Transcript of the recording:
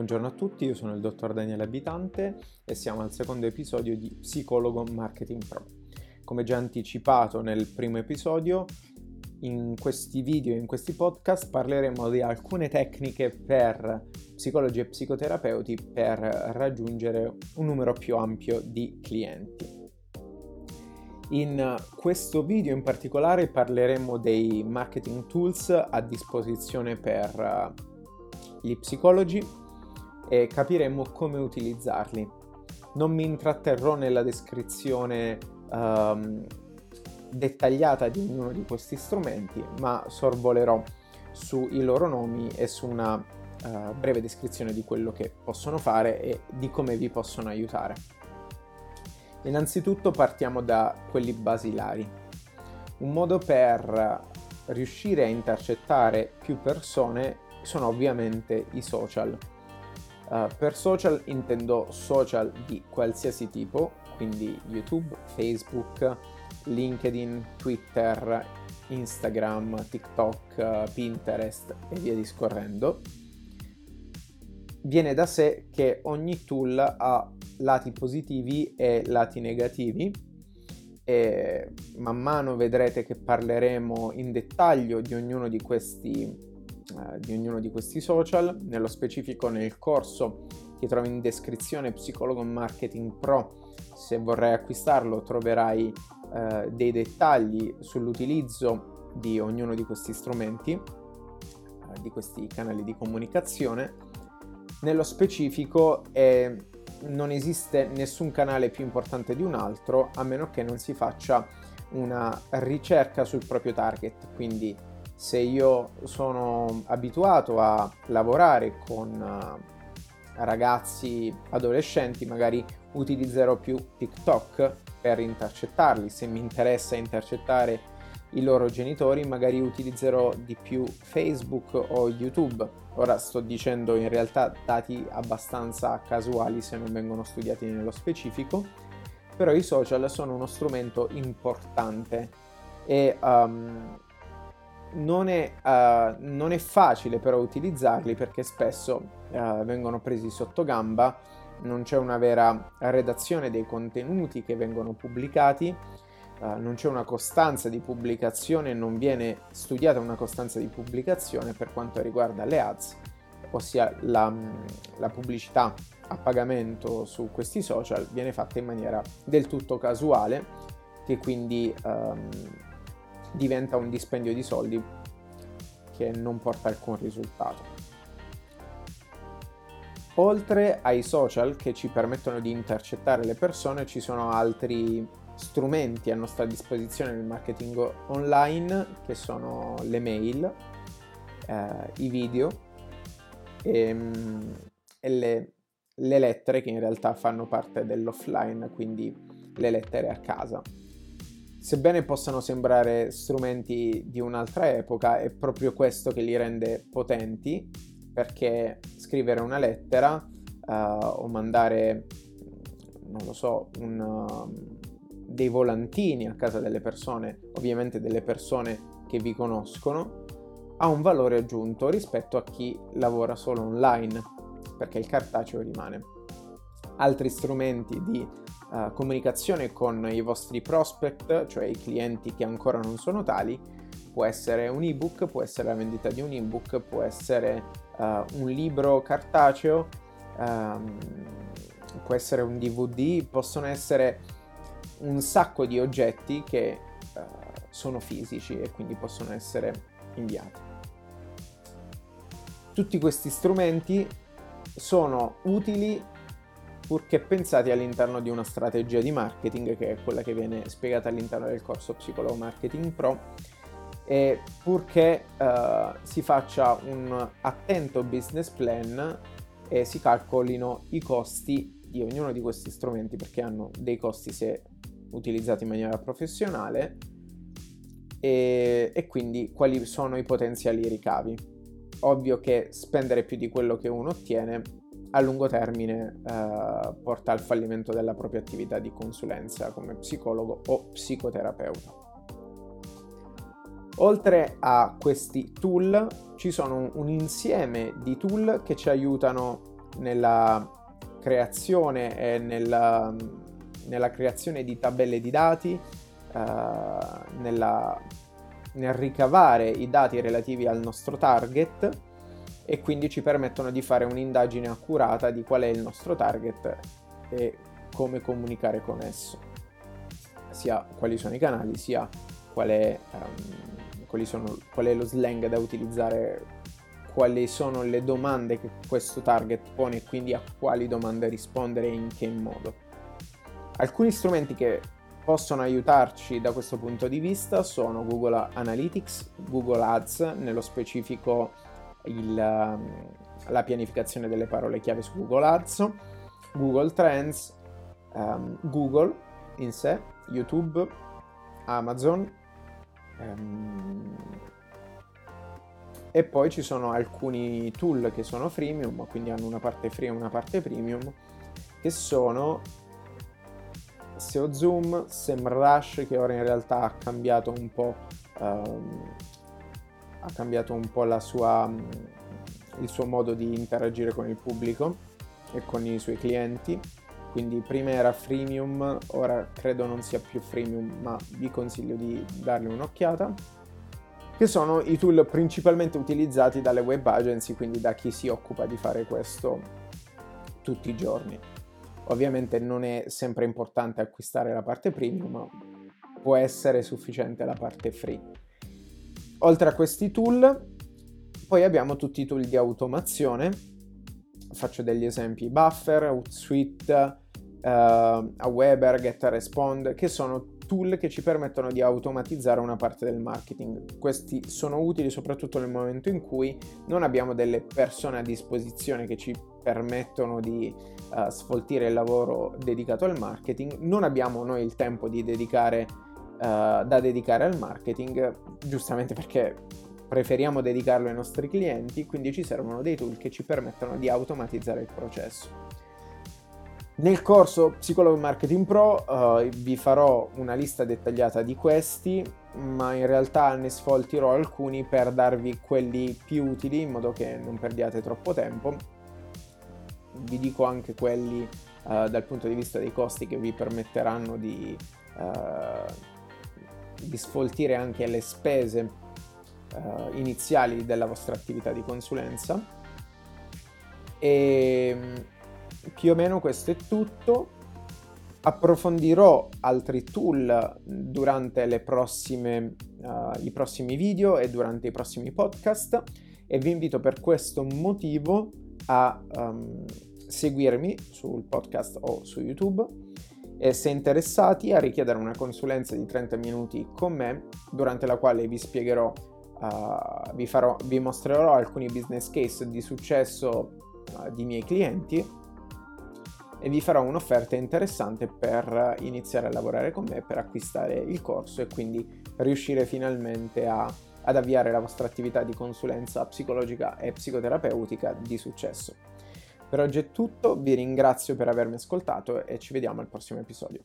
Buongiorno a tutti, io sono il dottor Daniele Abitante e siamo al secondo episodio di Psicologo Marketing Pro. Come già anticipato nel primo episodio, in questi video e in questi podcast parleremo di alcune tecniche per psicologi e psicoterapeuti per raggiungere un numero più ampio di clienti. In questo video in particolare parleremo dei marketing tools a disposizione per gli psicologi e capiremo come utilizzarli. Non mi intratterrò nella descrizione um, dettagliata di ognuno di questi strumenti, ma sorvolerò sui loro nomi e su una uh, breve descrizione di quello che possono fare e di come vi possono aiutare. Innanzitutto partiamo da quelli basilari. Un modo per riuscire a intercettare più persone sono ovviamente i social. Uh, per social intendo social di qualsiasi tipo, quindi YouTube, Facebook, LinkedIn, Twitter, Instagram, TikTok, Pinterest e via discorrendo. Viene da sé che ogni tool ha lati positivi e lati negativi e man mano vedrete che parleremo in dettaglio di ognuno di questi eh, di ognuno di questi social, nello specifico nel corso che trovi in descrizione Psicologo Marketing Pro, se vorrai acquistarlo troverai eh, dei dettagli sull'utilizzo di ognuno di questi strumenti, eh, di questi canali di comunicazione. Nello specifico è, non esiste nessun canale più importante di un altro a meno che non si faccia una ricerca sul proprio target, quindi se io sono abituato a lavorare con eh, ragazzi adolescenti, magari utilizzerò più TikTok per intercettarli. Se mi interessa intercettare i loro genitori, magari utilizzerò di più Facebook o YouTube. Ora sto dicendo in realtà dati abbastanza casuali se non vengono studiati nello specifico, però i social sono uno strumento importante e um, non è, uh, non è, facile però utilizzarli perché spesso uh, vengono presi sotto gamba, non c'è una vera redazione dei contenuti che vengono pubblicati, uh, non c'è una costanza di pubblicazione, non viene studiata una costanza di pubblicazione per quanto riguarda le ads, ossia la, la pubblicità a pagamento su questi social viene fatta in maniera del tutto casuale che quindi um, diventa un dispendio di soldi che non porta alcun risultato. Oltre ai social che ci permettono di intercettare le persone, ci sono altri strumenti a nostra disposizione nel marketing online che sono le mail, eh, i video e, ehm, e le, le lettere che in realtà fanno parte dell'offline, quindi le lettere a casa. Sebbene possano sembrare strumenti di un'altra epoca, è proprio questo che li rende potenti, perché scrivere una lettera uh, o mandare, non lo so, un, uh, dei volantini a casa delle persone, ovviamente delle persone che vi conoscono, ha un valore aggiunto rispetto a chi lavora solo online, perché il cartaceo rimane. Altri strumenti di uh, comunicazione con i vostri prospect, cioè i clienti che ancora non sono tali, può essere un ebook, può essere la vendita di un ebook, può essere uh, un libro cartaceo, um, può essere un DVD, possono essere un sacco di oggetti che uh, sono fisici e quindi possono essere inviati. Tutti questi strumenti sono utili purché pensati all'interno di una strategia di marketing che è quella che viene spiegata all'interno del corso Psicologo Marketing Pro e purché uh, si faccia un attento business plan e si calcolino i costi di ognuno di questi strumenti perché hanno dei costi se utilizzati in maniera professionale e, e quindi quali sono i potenziali ricavi. Ovvio che spendere più di quello che uno ottiene a lungo termine eh, porta al fallimento della propria attività di consulenza come psicologo o psicoterapeuta. Oltre a questi tool ci sono un insieme di tool che ci aiutano nella creazione e nella, nella creazione di tabelle di dati, uh, nella, nel ricavare i dati relativi al nostro target e quindi ci permettono di fare un'indagine accurata di qual è il nostro target e come comunicare con esso, sia quali sono i canali, sia qual è, um, sono, qual è lo slang da utilizzare quali sono le domande che questo target pone e quindi a quali domande rispondere e in che modo. Alcuni strumenti che possono aiutarci da questo punto di vista sono Google Analytics, Google Ads, nello specifico il, um, la pianificazione delle parole chiave su Google Ads, Google Trends, um, Google in sé, YouTube, Amazon, um, e poi ci sono alcuni tool che sono freemium, quindi hanno una parte free e una parte premium, che sono SEO Zoom, SEMrush, che ora in realtà ha cambiato un po', um, ha cambiato un po' sua, il suo modo di interagire con il pubblico e con i suoi clienti. Quindi prima era freemium, ora credo non sia più freemium, ma vi consiglio di dargli un'occhiata che sono i tool principalmente utilizzati dalle web agency, quindi da chi si occupa di fare questo tutti i giorni. Ovviamente non è sempre importante acquistare la parte premium, ma può essere sufficiente la parte free. Oltre a questi tool, poi abbiamo tutti i tool di automazione. Faccio degli esempi: Buffer, Outsuite, uh, Aweber, GetRespond, che sono tool che ci permettono di automatizzare una parte del marketing. Questi sono utili soprattutto nel momento in cui non abbiamo delle persone a disposizione che ci permettono di uh, sfoltire il lavoro dedicato al marketing, non abbiamo noi il tempo di dedicare, uh, da dedicare al marketing, giustamente perché preferiamo dedicarlo ai nostri clienti, quindi ci servono dei tool che ci permettono di automatizzare il processo. Nel corso Psicologo Marketing Pro uh, vi farò una lista dettagliata di questi, ma in realtà ne sfoltirò alcuni per darvi quelli più utili in modo che non perdiate troppo tempo. Vi dico anche quelli uh, dal punto di vista dei costi che vi permetteranno di, uh, di sfoltire anche le spese iniziali della vostra attività di consulenza. E più o meno questo è tutto. Approfondirò altri tool durante prossime, uh, i prossimi video e durante i prossimi podcast e vi invito per questo motivo a um, seguirmi sul podcast o su YouTube e se interessati a richiedere una consulenza di 30 minuti con me durante la quale vi spiegherò, uh, vi, farò, vi mostrerò alcuni business case di successo uh, di miei clienti e vi farò un'offerta interessante per iniziare a lavorare con me, per acquistare il corso e quindi riuscire finalmente a, ad avviare la vostra attività di consulenza psicologica e psicoterapeutica di successo. Per oggi è tutto, vi ringrazio per avermi ascoltato e ci vediamo al prossimo episodio.